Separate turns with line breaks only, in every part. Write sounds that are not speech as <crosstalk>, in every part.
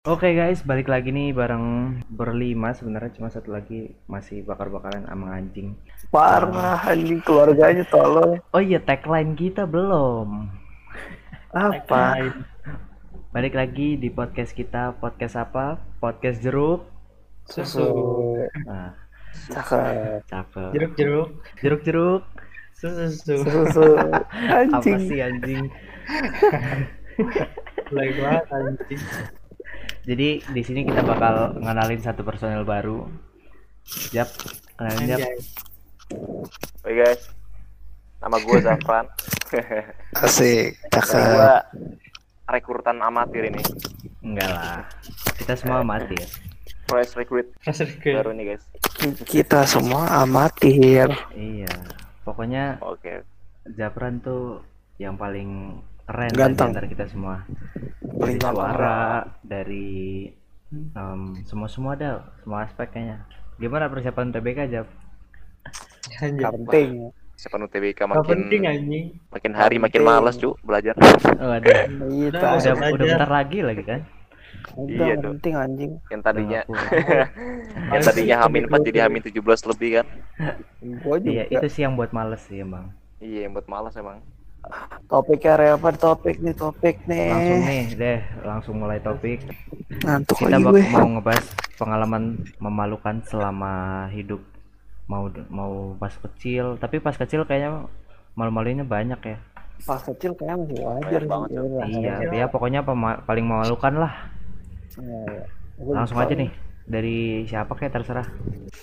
Oke guys, balik lagi nih bareng berlima sebenarnya cuma satu lagi masih bakar-bakaran sama anjing.
Parah anjing keluarganya tolong.
Oh iya, tagline kita belum.
Apa? <laughs>
Balik lagi di podcast kita, podcast apa? Podcast jeruk.
susu
Nah,
Cakep.
cakep.
jeruk jeruk
Jeruk-jeruk.
susu susu
Susu. <laughs>
Apa
Anjing.
sih anjing? <laughs>
baik banget anjing
Jadi di sini kita bakal ngenalin satu personel baru. Jap, kenalin Jap.
Anjay.
Oke guys, nama gue <laughs> Zafran.
Asik.
gue
Cakep.
rekrutan amatir ini,
Enggak lah. Kita semua mati ya.
fresh recruit
Kasih ke
baru nih guys.
Kita semua amatir.
Iya. Pokoknya
Oke,
Japran tuh yang paling keren
Ganteng.
antara kita semua. Dari
Paling
suara, dari semua semua ada, semua aspek kayaknya. Gimana persiapan TBK
Gak penting.
siapa UTBK
Gak
makin
penting anjing
makin hari makin
penting.
males cu belajar. <laughs>
Oh, ada.
Udah,
udah udah bentar lagi lagi kan?
udah
Iya,
penting anjing.
Yang tadinya <laughs> yang tadinya Hamin 4 jadi Hamin 17 lebih kan?
Gua juga.
Iya, itu sih yang buat males sih emang.
Iya, yang buat malas emang.
Topiknya apa topik nih topik
Langsung
nih.
nih deh, langsung mulai topik.
Ngantuk
Kita
lagi
bak-
gue.
mau ngebahas pengalaman memalukan selama hidup mau mau pas kecil, tapi pas kecil kayaknya malu-maluinnya banyak ya.
Pas kecil kayak masih wajar
Banyak banget,
sih. Iya.
Iya, ya pokoknya pema- paling memalukan lah.
Iya. Gua
Langsung aja nih dari siapa kayak terserah.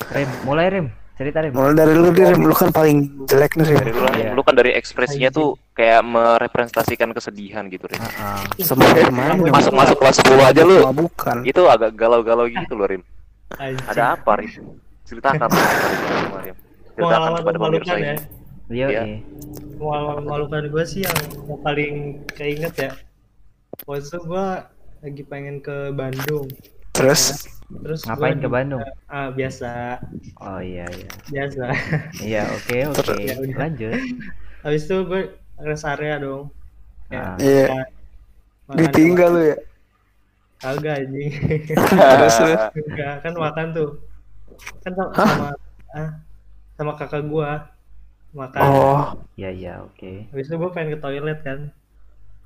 Rim, mulai Rim, cerita Rim.
Mulai dari lu Rim, lu kan paling jelek nih Rim.
Dari lu,
Iya.
lu kan dari ekspresinya tuh kayak merepresentasikan kesedihan gitu, Rim.
Semua kemarin
Masuk masuk kelas 10 aja lu.
bukan.
Itu agak galau-galau gitu loh, Rim.
anjing
Ada apa, Rim? Ceritakan apa, Rim. Ceritakan kepada pemirsa
memalukan ya
ini.
Iya,
Iya.
iya.
memalukan gue sih yang paling keinget ya waktu gue lagi pengen ke Bandung
Terus
terus
Ngapain ke Bandung?
ah biasa
Oh iya iya.
biasa
Iya, oke <laughs> oke.
Ya.
Lanjut.
habis itu gue rest area dong
Ah.
Iya.
makan- makan
ditinggal lu ya.
kagak anjing <laughs>
Terus.
Enggak, kan makan tuh kan sama, sama ah sama kakak gua makan
Oh,
Iya iya, oke.
habis itu gua pengen ke toilet kan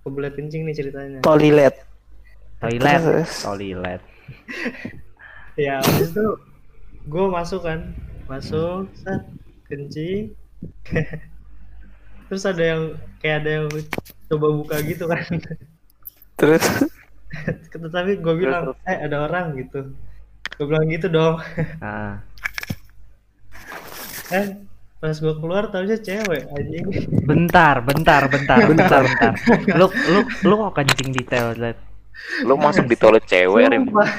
kebelet kencing nih ceritanya
toilet.
Toilet,
Terus?
toilet.
Ya habis itu gua masuk kan. Masuk set kencing <laughs> terus ada yang kayak ada yang coba buka gitu kan.
Terus? <laughs>
Tapi gua bilang eh ada orang gitu. Gua bilang gitu dong.
Ah, <laughs>
eh pas gua keluar taunya cewek anjing.
Bentar, bentar, bentar, bentar, bentar. Lu lu lu kok kencing di toilet?
Lu masuk di toilet cewek, Rim.
Sumpah.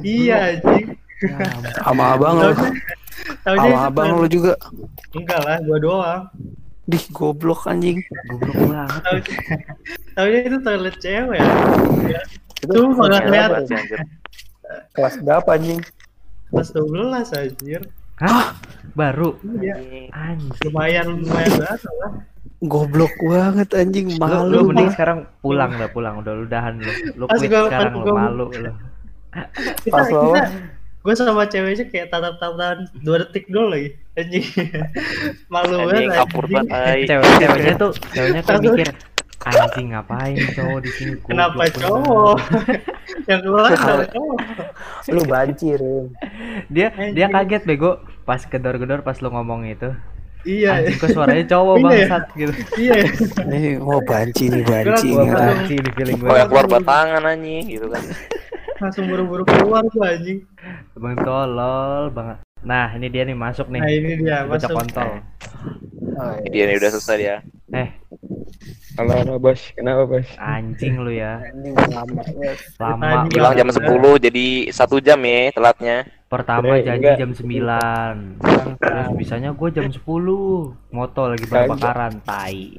iya anjing
Ya
sama abang lu. Sama abang lu juga.
enggak lah gua doang
Dih, goblok anjing.
Goblok banget.
taunya taunya itu toilet cewek ya
Itu
Tuh, nggak kelihatan.
anjir.
kelas berapa anjing?
kelas 12 anjir
Hah? Baru?
iya
Anjing.
lumayan lumayan banget lah
Goblok banget anjing,
Lu,
malu.
lu mending
gua.
sekarang pulang dah pulang udah lu udahan lu. Lu
Pas
quit
gua-
sekarang lu malu lu.
kita
Pas lo-
kita gue sama ceweknya kayak tatap tatapan dua detik dulu lagi anjing malu
Anjing
banget
kapur banget, ay.
Cewek ceweknya tuh ceweknya tuh mikir anjing ngapain cowok di sini
kenapa
beneran."
cowok <laughs> yang keluar <laughs> cowok
Lu banci.
Dia dia
Anjing.
kaget bego pas gedor-gedor pas lu ngomong itu.
Iya
Anjing kok suaranya cowok
Iya.
bangsat gitu.
iya
Nih, oh banci nih, banci nih.
Anjing di feeling gue.
Oh, yang keluar batangan anjing gitu kan.
langsung buru-buru keluar tuh anjing
Bang tolol banget. Nah, ini dia nih masuk nih.
nah ini dia
Bocah
masuk
kontol.
Oh, iya.
Dia nih udah selesai dia.
Eh,
Halo, halo bos, kenapa bos?
anjing lu ya.
Anjing lama banget.
Lama.
Bilang jam
Iya.
10 jadi satu jam ya telatnya.
Pertama
Eh,
janji
enggak.
jam 9. Terus bisanya gue jam 10. Moto lagi bakar-bakaran, tai.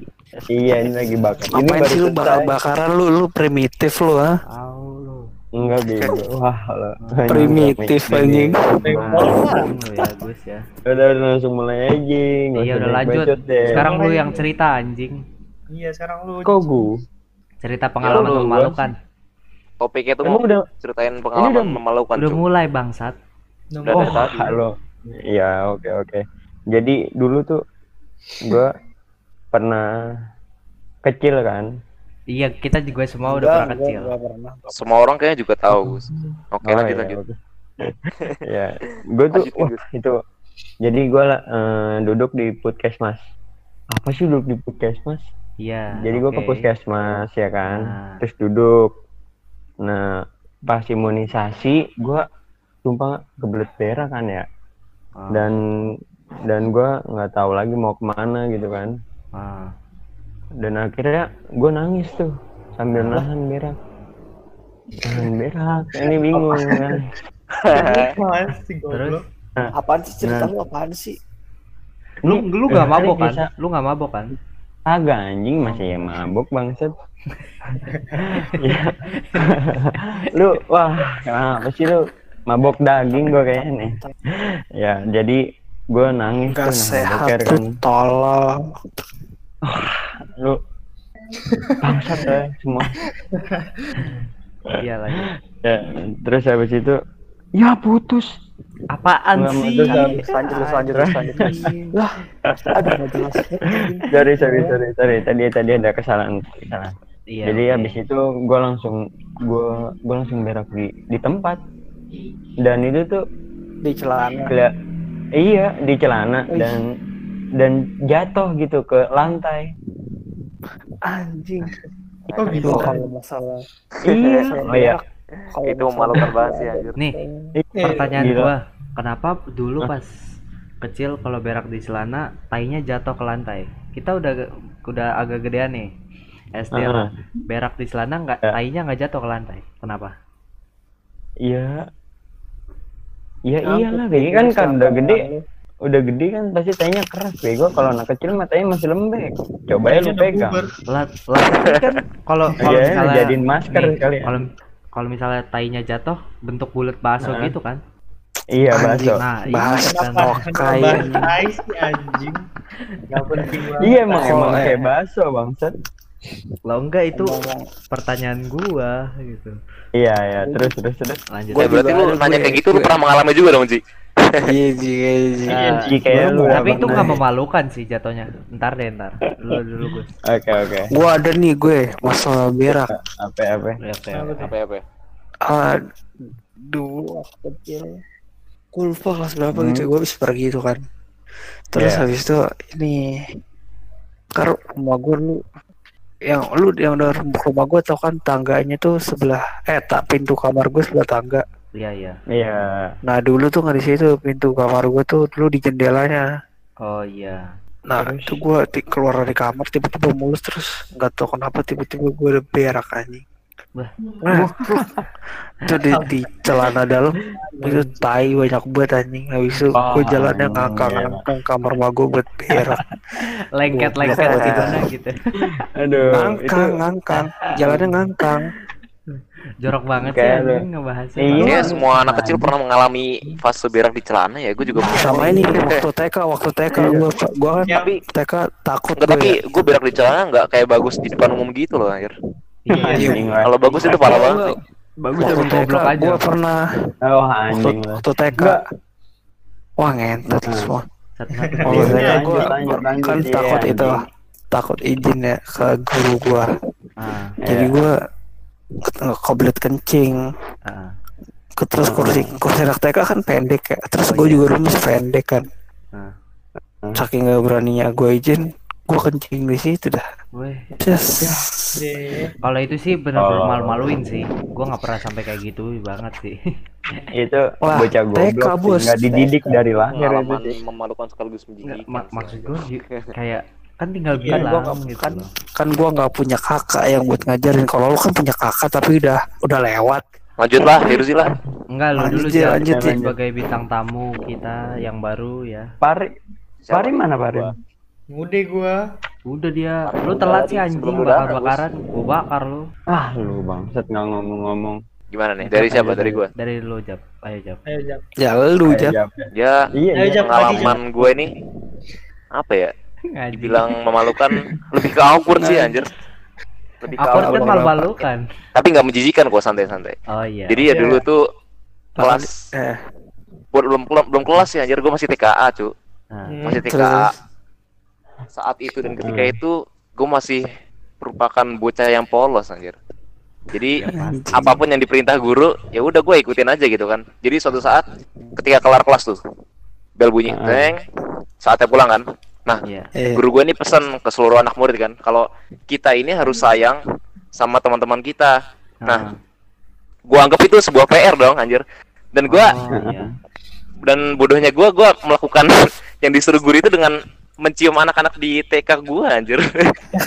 Iya, ini lagi bakar. Ini baru
sih lu bakar-bakaran lu, lu primitif lu ah.
Lu.
Enggak bego. Wah, lo.
Primitif anjing.
Anjing ya, Gus ya.
Udah, udah langsung mulai aja. nggak
Iya udah lanjut. Sekarang lu yang cerita anjing.
iya sekarang lu
kok gua?
Cerita pengalaman
lu,
memalukan.
topiknya tuh mau
udah
ceritain pengalaman
udah-
memalukan
Udah mulai bangsat.
Udah
Oh, halo. Iya, oke oke. Jadi dulu tuh gua pernah kecil kan.
Iya, kita juga semua udah pernah kecil.
pernah.
Semua orang kayaknya juga tahu, Gus. Oke,
Oh,
lanjut
iya,
lanjut.
oke. <laughs> ya, gue tuh wah itu. Jadi gua eh, duduk di puskesmas. Apa sih duduk di puskesmas?
Iya.
Jadi gua ke
oke.
puskesmas ya kan.
Nah.
Terus duduk. Nah, pas imunisasi gua sumpah kebelet berak kan ya.
Ah,
Dan dan gua nggak tahu lagi mau ke mana gitu kan.
ah.
dan akhirnya gue nangis tuh sambil nahan berak nahan berak ini bingung kan <laughs>
Apaan sih goblok?
Apaan sih cerita lu apaan sih?
Lu lu gak
Eh,
mabok
bisa.
kan? Lu gak mabok kan?
agak anjing masih ya mabuk bangsat <laughs> ya. <laughs> lu wah kenapa sih lu mabok daging gue kayaknya nih <laughs> ya jadi gue nangis
Gak
tuh
sehat
boker
tuh
kan
tolong. <laughs>
lu bangsat ya semua
Iya lagi. <laughs>
ya terus habis itu ya putus
Apaan
Nggak,
sih?
terus
Lanjut terus lanjut terus lanjut. terus. Lah, aduh nggak jelas.
sorry sorry sorry sorry tadi tadi ada kesalahan kesalahan
Iya.
jadi
oke.
habis itu gue langsung gue gue langsung berak di di tempat dan itu tuh
Di celana.
iya di celana dan dan jatuh gitu ke lantai
Anjing.
Kok
Itu
bisa?
kalau masalah.
iya <laughs> oh iya
kalau
Itu memalukan banget sih anjir.
Nih,
Eh,
pertanyaan
Gila.
gua, kenapa dulu pas kecil kalau berak di celana tainya jatuh ke lantai? Kita udah udah agak gedean nih. SD
Ah.
lah. Berak di celana nggak
Ya.
tainya nggak jatuh ke lantai. Kenapa?
iya ya
Kenapa
iyalah? Begi kan kan udah gede. udah gede kan pasti tainya keras bego. Kalau anak kecil mah tainya masih lembek. Coba ya lu pegang.
Lah, lah tapi kan kalau <laughs> kalau
Iya,
misalnya
jadiin masker
nih,
kali ya.
Kalau kalau misalnya tainya jatuh bentuk bulat bakso
Nah.
gitu kan?
iya bakso.
Nah, iya kan.
Oh,
Kenapa
kayak
anjing?
Iya emang emang kayak bakso bangsat
Lah enggak itu pertanyaan gua gitu.
iya ya terus terus terus
Lanjut.
Gua
Eh, berarti lu nanya
gue-
kayak gitu lu
gue-
pernah mengalami juga dong, Ji?
Iya Ji, iya Ji.
Ji, kayak lu
Gua-
ya,
tapi itu
Bang.
nggak memalukan sih jatuhnya. Ntar deh ntar. Dulu dulu Gus.
oke oke
Gua ada nih gue masalah berak.
apa apa.
Apa ya, apa ya?
Aduh, waktu kecil. Gue lupa kelas berapa
Hmm.
gitu, gue habis pergi itu kan. Terus
Iya.
habis itu ini kan rumah gue lu yang lu yang dari rumah gue tau kan tangganya tuh sebelah eh tak pintu kamar gue sebelah tangga.
Iya, iya.
iya
Nah dulu tuh nggak di situ pintu kamar gue tuh dulu di jendelanya.
Oh iya.
Nah
Terus?
itu gue keluar dari kamar tiba-tiba mulus terus nggak tahu kenapa tiba-tiba gue udah berak anjing.
Wah.
Nah, itu di, di celana dalam itu tai banyak banget anjing habis itu
Oh,
gue jalannya
iya.
ngangkang-ngangkang kamar rumah gue buat berak
Lengket-lengket
Iya.
gimana gitu.
aduh itu
ngangkang ngangkang jalannya ngangkang
Jorok banget sih
Kayak
anjing ngebahasnya.
Iya.
Kayaknya semua anak kecil pernah mengalami fase berak di celana ya, gue juga pernah.
sama ini waktu TK waktu TK gue gue kan
Ya,
Tapi
TK takut
Enggak,
gue
tapi
ya.
gue berak di celana nggak kayak bagus di depan umum gitu loh, akhir.
Iya.
anjing lah
Kalau bagus itu parah banget.
Bagus
waktu
goblok aja.
gue pernah
oh
waktu,
anjing
waktu TK wah ngentot
Hmm.
semua waktu
Iya,
TK
lanjut,
gue
lanjut, lanjut,
kan
iya,
takut itu takut izin ya ke guru gue
Ah,
jadi
Iya.
gue koblet kencing
ah.
ke terus kursi kursi anak TK kan pendek ya terus
Oh,
gue
iya.
juga masih pendek kan
Ah.
saking gak beraninya gue izin gue kencing di situ dah.
Deh.
kalau itu sih benar-benar
Oh.
malu-maluin sih. Gua nggak pernah sampai kayak gitu banget sih. <laughs>
itu
Wah,
bocah
TK,
goblok
bos.
sih nggak dididik dari lahir itu
memalukan sekaligus sih,
maksud <laughs> gue kayak kan tinggal
gua
bilang
nggak-
gitu
kan- kan gue nggak punya kakak yang buat ngajarin kalau lu kan punya kakak tapi udah udah lewat
Lanjut lah, Hirzi lah.
Enggak lu
Lanjut
dulu
ya, lanjut
ya.
sebagai bintang tamu kita yang baru ya.
Pari Pari mana Pari
Udah gua.
Udah dia, lu telat sih anjing
Sebelum udah,
bakar-bakaran. Gua bakar lu.
ah lu bangsat nggak ngomong-ngomong
Gimana nih? Dari siapa? Dari gue.
Dari lu Jap. Ayo Jap.
Ayo jam.
ya lu
Jap.
Ya,
iya
Ayo,
iya.
Jap.
pengalaman gue ini apa ya?
Ngaji.
Dibilang memalukan lebih ke awkward sih anjir. lebih
Awkward
kalah
kan malu-malukan.
tapi nggak menjijikan kok santai-santai
Oh iya.
jadi ya
Iya.
dulu tuh kelas
Eh,
buat belum belum belum kelas ya anjir gue masih TKA cu
Nah,
Hmm.
masih TKA. Saat itu. Dan ketika itu gue masih merupakan bocah yang polos anjir. Jadi
Anjing.
apa pun yang diperintah guru ya udah gue ikutin aja gitu kan. Jadi suatu saat ketika kelar kelas tuh bel bunyi
Ah.
teng saatnya pulang kan. Nah
iya.
Eh,
guru gue ini pesan ke seluruh anak murid kan kalau kita ini harus sayang sama teman-teman kita. Nah gue anggap itu sebuah PR dong anjir. Dan gue
Oh, iya.
dan bodohnya gue gue melakukan <laughs> yang disuruh guru itu dengan mencium anak-anak di TK gue anjir.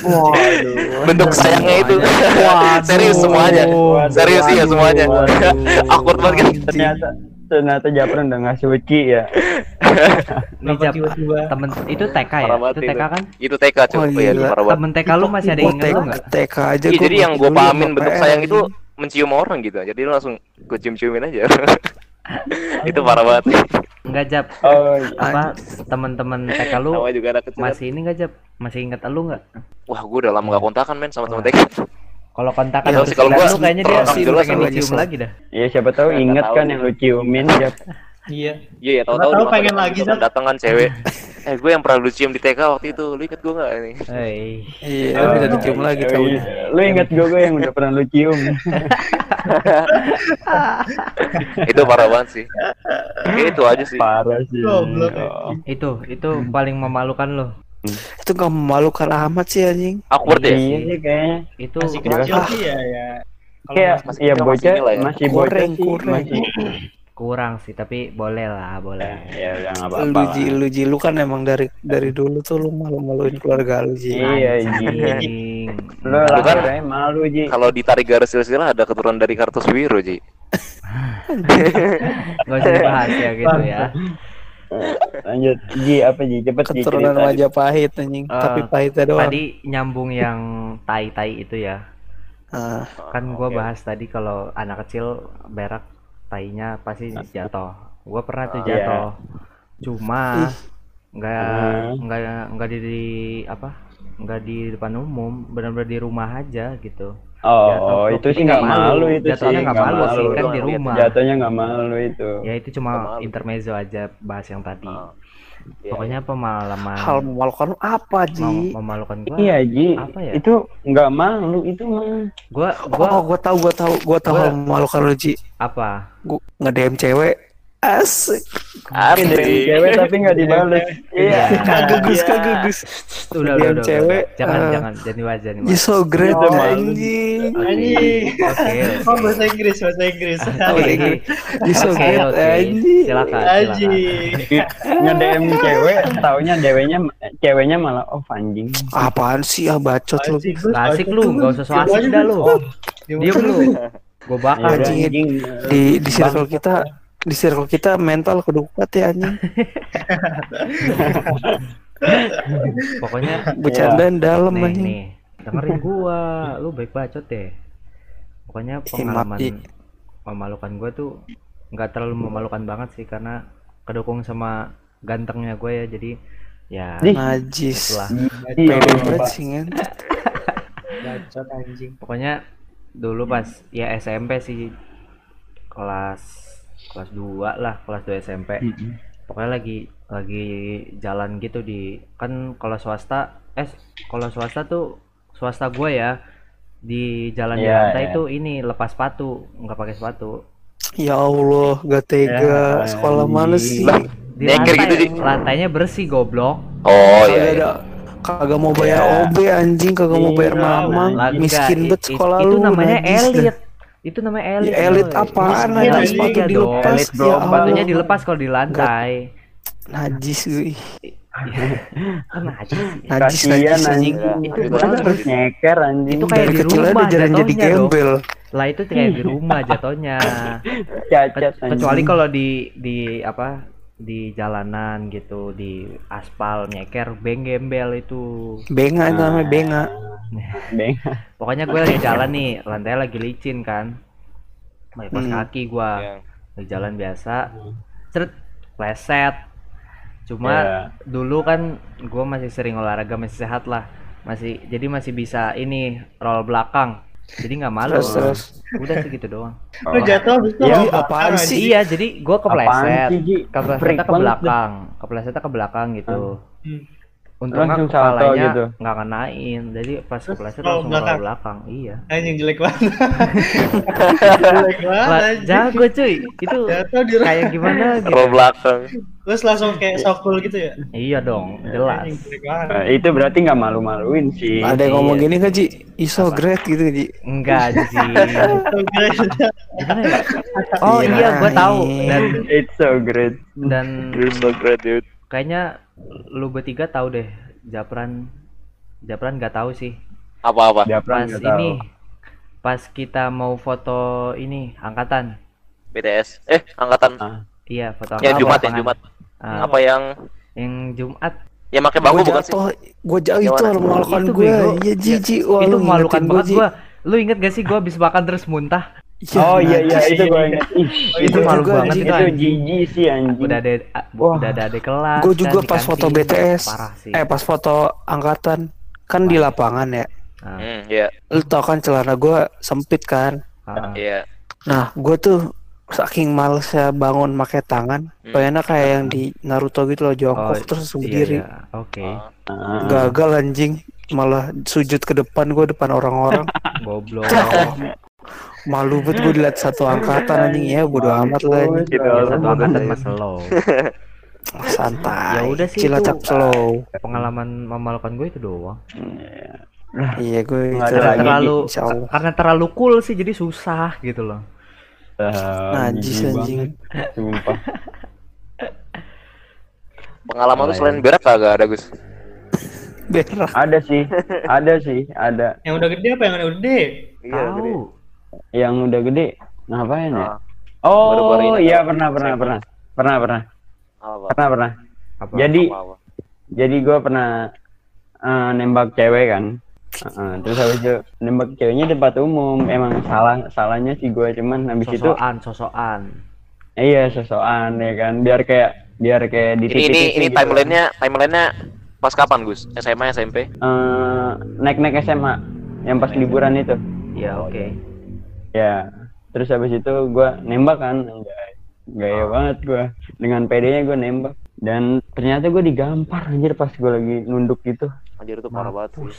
Waduh.
bentuk sayangnya itu.
Waduh.
serius semuanya. Serius iya semuanya.
Waduh.
awkward banget kan?
Ternyata ternyata Japran udah nggak suci ya. <laughs>
Temen itu TK ya? Itu TK kan?
itu TK cuy.
Oh,
oh, iya, banget.
Temen TK lu masih ada yang
Gua
inget lu
TK, aja
Iya,
gua
jadi yang
dulu
pahamin bentuk sayang itu mencium orang gitu. Jadi lu langsung gue cium-ciumin aja <laughs> <laughs> itu parah banget
Enggak Jap.
oh iya.
Apa temen-temen TK lu masih ini enggak Jap? Masih inget lu nggak?
wah gue udah lama gak kontakan men sama temen TK
Kalau kontakan
Ya, kalau gua
lu kayaknya dia sih pengen dicium lagi dah.
Iya siapa tahu inget kan
nih.
yang lu ciumin Jap.
iya
iya ya tau
Nggak
tau
tahu pengen lagi,
datang kan cewek <laughs> eh gue yang pernah lu cium di TK waktu itu lu inget gue gak ini
Hei.
Iya, udah dicium lagi tahu.
iya. Lu inget gue gue yang udah pernah lu cium. <laughs>
itu parah banget sih Oke, itu aja sih
Parah sih. Oh.
Itu itu paling memalukan lu.
Itu gak memalukan amat sih anjing.
awkward ya
Iya sih kayaknya.
Itu
masih kecil sih ya ya kalau
Kayak
masih
ya bocah
ya.
masih bocah
Kurang,
sih masih.
Kurang sih tapi boleh lah, boleh.
Ya udah nggak
Lu
apa-apa.
ji,
lah.
lu ji, lu kan emang dari dari dulu tuh lu malu-maluin keluarga lu ji.
Iya, Ji.
Anjing.
Lu
Lu
lah
kan-
malu Ji.
kalau ditarik garis silsilah ada keturunan dari Kartosuwiro Ji <laughs>
Nggak usah dibahas ya gitu ya.
Lanjut Ji apa Ji? Cepet Ji
Keturunan
cerita.
Majapahit anjing,
Eh,
tapi pahitnya doang.
Tadi nyambung yang tai-tai itu ya.
Ah,
Kan gua
Oke.
bahas tadi kalau anak kecil berak tainya pasti jatuh. Gua pernah tuh
Iya.
jatuh. Cuma
Ih.
nggak
Hmm.
nggak nggak di, di- apa? nggak di depan umum, benar-benar di rumah aja gitu.
Oh,
Jatuh.
oh, itu sih nggak
malu.
malu itu sih.
Jatuhnya nggak malu sih, kan di rumah.
Jatuhnya nggak malu itu.
Ya itu cuma
malu.
intermezzo aja bahas yang tadi.
Oh, Iya,
Pokoknya pengalaman
hal memalukan lu apa
mem-
ji?
memalukan gua.
Iya Ji.
Apa ya?
Itu nggak malu itu mah.
Gua gua
Oh, gua tahu, gua tahu, gua tahu
Gua-
hal memalukan lu ji.
apa?
Gua nge-DM cewek. Asik.
Asik.
Cewek tapi nggak dibales. Iya.
Kagak gus,
Iya. <laughs>
kagak gus.
Udah, udah, udah,
cewek.
Jangan,
eh,
jangan, jangan dibahas, jangan
You so great
malu.
anjing.
Oke,
Anjing.
oke,
oh bahasa Inggris bahasa Inggris
Bahasa Inggris. You so
Oke,
great
oke.
anjing.
Silakan,
Aji
silakan.
Nge-DM cewek, taunya ceweknya ceweknya malah oh anjing.
Apaan sih ah bacot lu.
Asik lu, nggak usah so asik dah lu. Diem lu. Gua
Ya
bakar.
Anjing.
anjing.
Di di circle kita di circle kita mental kudu kuat ya anjing. <laughs>
Pokoknya
Bercandaan dalam
nih,
anjing.
nih. Dengerin gua, lu baik bacot deh. Pokoknya pengalaman
Ji.
memalukan gua tuh nggak terlalu memalukan banget sih karena kedukung sama gantengnya gue ya jadi ya.
Najis. kan.
bacot anjing
pokoknya dulu pas ya SMP sih kelas kelas 2 lah kelas 2 SMP pokoknya lagi lagi jalan gitu di kan kalau swasta eh kalau swasta tuh swasta gue ya di jalan di
Iya,
lantai
iya.
tuh ini lepas sepatu nggak pakai sepatu
Ya Allah, gak tega.
Ya,
Sekolah mana sih?
di
Nyeker
lantai
gitu, Ji.
lantainya bersih goblok
oh iya, iya.
ada kagak mau bayar
Ya.
OB anjing, kagak mau bayar
Iya,
mamang.
Lah,
Miskin bet sekolah
itu
lu.
namanya
najis dah.
elit itu namanya elit
Ya, elit apaan anjing
anjing.
sepatu
Iya
dilepas.
dong.
Elit, bro.
Ya
sepatunya
Allah.
dilepas kalau di lantai
Najis gue.
kan najis.
Najis najis anjing.
Itu
terus nyeker anjing.
Itu kayak
Dari
di rumah
aja jarang jadi gembel.
lah itu kayak di rumah jatuhnya <laughs> kecuali kalau di di apa di jalanan gitu di aspal nyeker beng gembel itu
Benga itu namanya benga.
Beng.
pokoknya gue lagi jalan nih lantai lagi licin kan pakai kaos
Hmm.
kaki gua
Iya.
lagi jalan biasa ceret pleset cuma
Iya.
dulu kan gue masih sering olahraga masih sehat lah masih jadi masih bisa ini roll belakang jadi nggak malu.
Terus terus.
udah segitu doang.
Lu jatuh habis itu
Iya,
lo
apaan sih?
iya jadi gua
Apaan
kepleset
sih,
keplesetnya ke belakang. keplesetnya ke belakang gitu.
Hmm.
Untungnya
Langsung salto
kepalanya
gitu.
nggak kenain jadi pas kepleset langsung
belakang?
belakang iya
Anjing jelek banget. <laughs> jelek banget.
jago cuy itu
di
kayak gimana <laughs> gitu
belakang.
Terus langsung kayak softball gitu ya.
iya dong jelas.
Nah, itu berarti nggak malu-maluin sih.
Ada yang ngomong gini kan Ji? Iso great gitu Ji.
enggak <laughs> ya oh iya gua tahu dan
It's so great.
dan
You're so great, dude.
kayaknya lu bertiga tahu deh Japran Japran nggak tahu sih
Apa-apa?
Dia
pas
nggak tahu.
ini pas kita mau foto ini angkatan
BTS. Eh, angkatan.
Ah,
iya foto
Yang
angkatan
Jumat, yang. Jumat.
Ah,
Apa yang
yang Jumat
yang pakai
Gue
bangku bukan sih?
gue jauh
Yang
itu memalukan
Itu
gue.
bego.
Iya Ji Ji. Wah,
itu memalukan
ngingetin
banget gua lu inget gak sih gua habis makan terus muntah
Iya,
Oh iya iya itu gue ingat. Ih,
itu
Gua
malu
juga,
banget
anjing.
itu
itu
anjing.
jijik sih anjing.
udah ada
Wah.
udah ada adik kelas
Gue juga
di
pas foto. BTS.
parah sih
Eh pas foto angkatan kan di lapangan ya.
Ah,
Hmm, iya.
Lu tau kan celana gue sempit kan.
ah.
Iya.
Nah, gue tuh saking malesnya bangun pakai tangan,
Hmm.
pengennya kayak yang di Naruto gitu loh jongkok
Oh,
terus langsung
iya,
berdiri.
iya. oke
Ah.
Ah,
Gagal anjing, malah sujud ke depan gue depan orang-orang. <laughs>
goblok
Malu banget gue dilihat satu angkatan anjing ya, bodo amat lah.
Gitu,
satu angkatan mas slow <laughs>
Santai.
Ya udah sih,
Cilacap slow.
pengalaman memalukan gue itu doang
Iya gue
Nggak
itu
ada lagi,
terlalu karena terlalu cool sih jadi susah gitu loh
Ah,
Najis anjing.
banget, Sumpah. <laughs>
Pengalaman tuh
Lain.
selain berak kagak ada, Gus. <laughs>
Berak.
Ada sih, ada sih, ada.
Yang udah gede apa yang udah gede?
Iya, gede.
tahu
Yang udah gede ngapain ya?
Ah,
Oh
ini
iya pernah pernah
Saya
pernah pernah pernah
apa?
pernah pernah.
apa
Jadi
Apa-apa.
jadi gue pernah eh, nembak cewek kan. Heeh, terus habis itu nembak ceweknya di tempat umum. Emang salah salahnya sih gue cuman habis itu
sosokan sosokan
iya sosokan ya kan biar kayak biar kayak di
Ini ini ini
gitu.
timelinenya timelinenya pas kapan, Gus? SMA, SMP?
Eh, naik-naik SMA yang pas liburan itu.
ya oke
Ya, terus habis itu gua nembak kan, gaya banget gua dengan PD-nya gua nembak dan ternyata gua digampar anjir pas gua lagi nunduk gitu.
Anjir itu parah banget sih.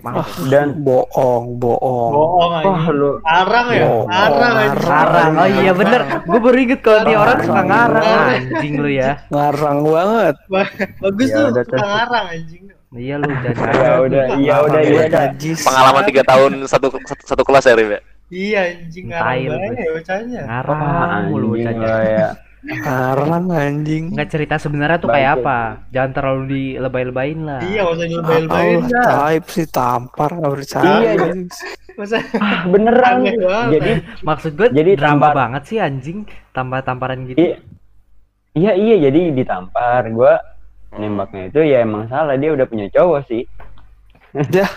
Mampus.
Dan
Bohong, bohong.
Bohong
wah
anjing.
lu
Arang ya?
Bohong,
Arang.
Ngarang. Oh iya bener. Gue baru inget kalau nih orang suka ngarang anjing lu ya.
Ngarang banget.
Ba- Bagus
Ya
tuh, suka ngarang anjing.
Iya lu udah
ya udah, iya udah, iya udah.
Pengalaman tiga tahun satu satu, satu kelas ya, Rim ya?
Iya anjing ngarang ya bocahnya.
Ngarang mulu
anjing
bocahnya.
ya. <laughs>
Ngarang anjing.
Nggak cerita sebenarnya tuh kayak apa? Jangan terlalu dilebay-lebayin lah.
Iya, masa
Ah,
dilebay-lebayin dah.
type sih tampar nggak percaya.
Iya,
Masa
Ah, <laughs> beneran. Jadi
Maksud gue
Jadi
drama
tampar-
banget sih anjing. Tampar-tamparan gitu.
iya, iya iya jadi ditampar. Gua nembaknya itu ya emang salah dia udah punya cowok sih.
Dah,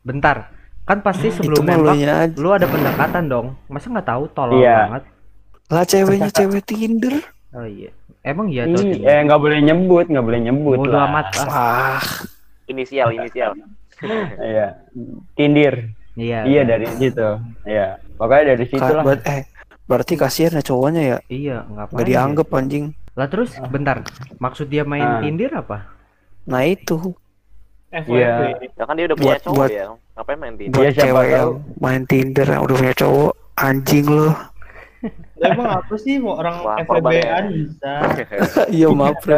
Bentar. Kan pasti sebelum nembak
aja.
lu ada pendekatan dong. Masa nggak tahu tolol
Iya.
banget.
Lah ceweknya cewek Tinder.
Oh iya. Emang iya tuh.
Ih, eh nggak boleh nyebut, nggak boleh nyebut
Bodo
lah.
amat ah.
Wah,
Inisial, inisial. <laughs>
Iya, tindir.
Iya.
Iya dari situ. Iya, pokoknya dari situ lah.
ber- eh berarti kasihan ya cowoknya ya.
Iya?
Nggak
ya?
dianggap anjing.
Lah terus bentar. Maksud dia main
Ah.
Tinder apa?
Nah itu.
Iya.
Ya kan dia udah punya
Buat-
cowok
buat-
ya. Ngapain main Tinder?
buat
Iya, siapa
yang main Tinder yang udah punya cowok anjing lo. <laughs>
Lah, Emang apa sih mau orang
Wah,
FWB-an bisa? <laughs>
Iya maaf bro.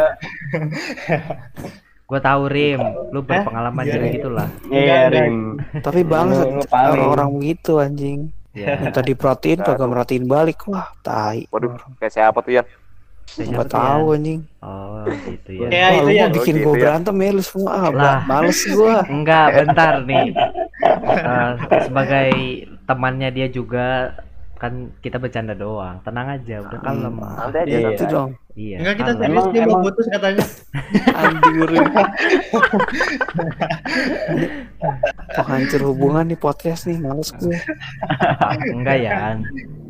Gue tahu Rim, lu berpengalaman
Iya,
jadi gitulah.
Iya, Rim.
Tapi bangsat
paling.
orang-orang begitu anjing.
Ya. <laughs>
Minta diperhatiin kagak merhatiin balik. Wah, tai.
Waduh, kayak siapa tuh ya?
Nggak tahu anjing.
Oh, gitu ya.
Kayak
Wah,
itu
lu
ya.
mau bikin
Oh,
gua
gitu ya.
berantem ya lu semua. Ah,
Lah.
males gua.
Enggak, bentar nih. Eh, sebagai temannya dia juga kan kita bercanda doang. Tenang aja, udah kalem.
Nanti aja.
Iya.
dong.
Iya.
Enggak kita serius dia mau putus katanya. <laughs>
Anjing Rin. Penghancur hubungan nih podcast nih, males gue. <laughs>
Enggak ya.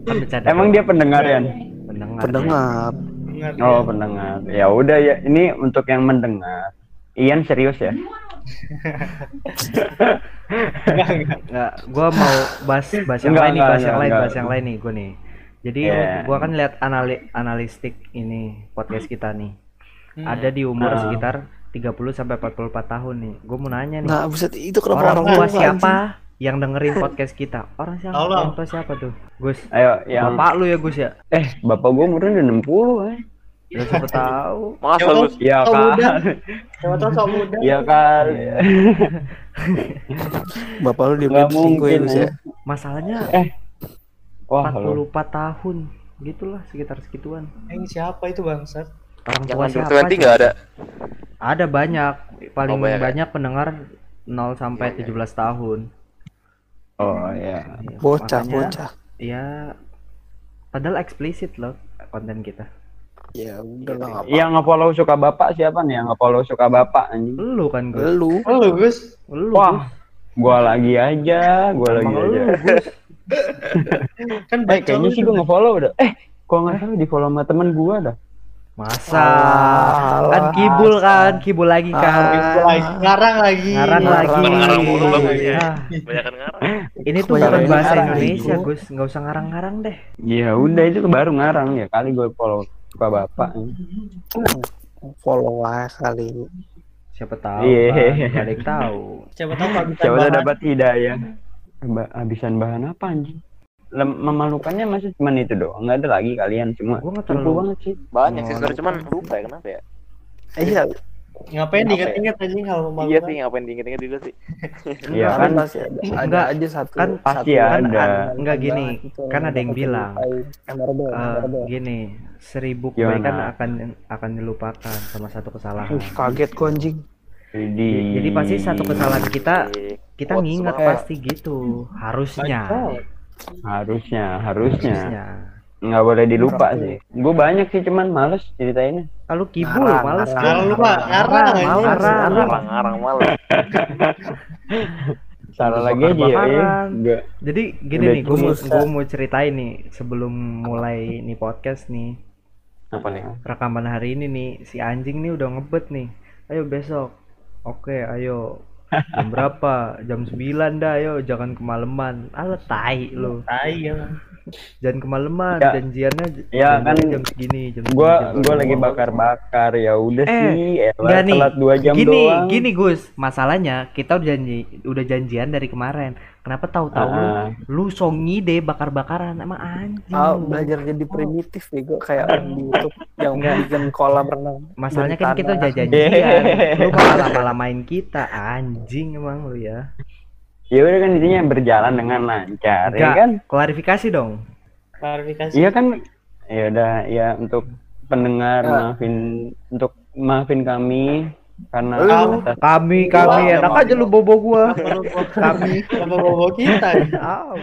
Kan bercanda.
Emang dia pendengar ya?
pendengar.
Pendengar.
Dengar
Oh,
ya.
pendengar. Ya udah ya, ini untuk yang mendengar. Ian serius ya? <laughs>
Enggak, enggak.
Nggak, gua mau bahas <laughs> bahas yang
Enggak,
lain nih,
enggak,
bahas yang
enggak,
lain,
enggak.
bahas yang lain nih gua nih. Jadi
Yeah.
gua kan lihat anali analistik ini podcast kita nih.
Hmm.
Ada di umur
Ah.
sekitar 30 sampai 44 tahun nih. Gua mau nanya nih.
Nah, buset itu kenapa
orang
orang
tua siapa
anjing?
yang dengerin <laughs> podcast kita? Orang siapa?
Allah.
Orang tua siapa tuh? Gus.
Ayo, yang
Bapak lu ya Gus ya?
eh bapak gua umurnya udah 60 eh.
Ya siapa tahu.
Masa lu
Iya kan?
Siapa tahu sok muda.
Iya kan? <laughs>
Bapak lu
Nggak
selingkuh ya, ya?
eh.
Masalahnya
Wah, lu
44 tahun. Gitulah sekitar segituan.
Ini siapa itu bangsat?
Orang tua siapa?
20 nggak ada.
Ada banyak. Paling
Oh, banyak
banyak,
ya?
pendengar 0 sampai
Iya, iya.
17 tahun.
Oh iya.
Iya,
Bocah,
makanya,
bocah.
Ya padahal eksplisit loh konten kita.
Ya udah lah apa.
Yang nge-follow suka bapak siapa nih? Yang nge-follow suka bapak anjing.
Lu kan Gus.
Lu
Halo Gus.
Lu.
Wah, gua lagi aja, gua lagi
Emang
aja.
lu. <laughs>
Kan
Eh, kayaknya sih gua nge-follow udah. Eh, kok nggak salah di follow sama temen gua dah.
Masa
Alah.
kan kibul kan, kibul lagi kan.
lagi ngarang lagi.
Ngarang
Ngarang.
lagi.
Ngarang mulu bagusnya.
Ah,
Banyak kan ngarang.
ini tuh bukan bahasa
ngarang,
Indonesia. Gus. Nggak usah ngarang-ngarang deh.
Ya udah itu baru ngarang ya kali gue follow suka bapak.
follow aja kali.
Siapa tahu
Iya.
ada yang tahu.
Siapa tahu kehabisan
Siapa tahu
bahan.
dapat hidayah. Habisan bahan apa anjing? Lem- memalukannya masih cuma itu doang. Nggak ada lagi kalian cuma.
Gua nggak terlalu-
banget sih.
Banyak sih
Oh,
sebenarnya cuman lupa ya kenapa ya?
Iya,
Ngapain
Apa
diinget-inget anjing hal memalukan?
Iya sih ngapain diinget-inget juga sih. <laughs>
Iya
kan pasti ada,
Enggak,
aja satu.
kan
pasti
satu
ada.
kan
Enggak gini,
gitu,
kan ada yang bilang,
memorable.
gini, seribu
Gimana?
kebaikan akan akan dilupakan sama satu kesalahan.
Ih, kaget gua anjing.
Jadi,
Jadi pasti satu kesalahan kita
Iya.
kita
banget.
pasti gitu. Harusnya.
harusnya, harusnya
Harusnya.
Nggak boleh dilupa sih. Gue banyak sih cuman males ceritainnya.
Kalau kibul
Ngarang,
males
ngarang.
Kalau lu Pak, ngarang
males,
Ngarang.
ngarang.
Ngarang-ngarang malah. <laughs>
Salah lagi aja ya. Enggak.
Jadi gini
Udah
nih, gue mau, gua mau ceritain nih sebelum mulai nih podcast nih
Apa nih?
rekaman hari ini nih si anjing nih udah ngebet nih. Ayo besok. Oke, ayo. Jam berapa? Jam 9 dah, ayo jangan kemalaman. Alah tai lu.
Tai ya.
Jangan kemalaman,
Ya.
janjiannya
Ya, kan
jam segini, jam segini,
Gua
jam
gua lagi bakar-bakar ya udah
Eh,
sih.
Enggak
Elah,
nih.
telat dua jam
gini,
doang.
gini Gus, masalahnya kita udah janji, udah janjian dari kemarin. Kenapa tahu-tahu
Ah.
lu, lu song ngide bakar-bakaran emang anjing.
Ah,
lu.
belajar jadi primitif bego kayak orang di YouTube yang bikin kolam renang.
Masalahnya kan kita udah janjian. lu malah lama-lamain kita, anjing emang lu ya.
Ya udah kan intinya berjalan dengan lancar ya
Enggak,
kan?
klarifikasi dong.
Klarifikasi.
Iya kan? Ya udah ya untuk pendengar
Ya.
maafin untuk maafin kami karena
Lu.
atas
Kami, kami,
Wah,
enak aja lu bobo gua. kami.
Kenapa bawa kita?
Au.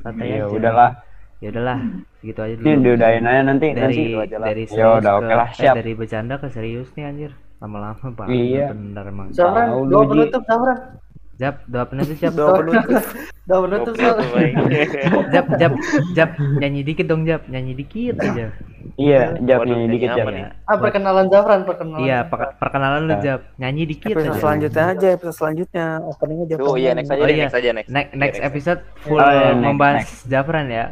Santai
ya udahlah.
Ya udahlah, segitu aja
Ini
dulu.
diudahin aja nanti nanti
dari
lah.
dari
Ya
serius
udah,
ke,
oke lah,
eh,
siap.
dari bercanda ke serius nih anjir lama-lama pak
Iya.
bener emang
Zafran, doa
Ji.
penutup Zafran.
jap doa penutup jap
Doa penutup. <laughs>
Doa penutup Zafran.
jap jap jap nyanyi dikit dong jap nyanyi dikit aja
Iya, jawab
Waduh,
nyanyi dikit
nih?
Ah, perkenalan Zafran, perkenalan.
iya
Zafran.
per- perkenalan lu
Nah.
jap nyanyi dikit
Episode
aja
selanjutnya aja, episode selanjutnya openingnya dia.
Tuh, iya next aja
Oh,
deh,
iya.
next aja next.
next next episode full
Oh, iya,
membahas Jafran ya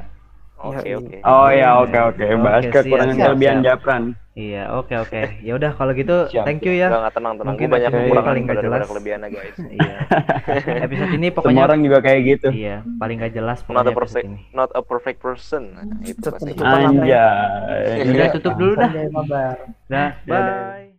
Oke,
Iya,
oke.
Oh ya, oke oke. Bahas
Oke,
kekurangan
siap,
kelebihan
siap.
Japran.
iya oke oke ya udah kalau gitu
Siap,
thank you ya
Enggak, tenang, tenang.
Mungkin
banyak kekurangan
paling nggak
daripada
jelas.
kelebihannya, guys. <laughs>
iya episode ini
Semua
pokoknya
orang juga kayak gitu.
iya paling gak jelas
Not a
pokoknya episode
perfect,
ini
not a perfect person. Nah, Itu
namanya?
Anjay.
udah tutup dulu dah dah bye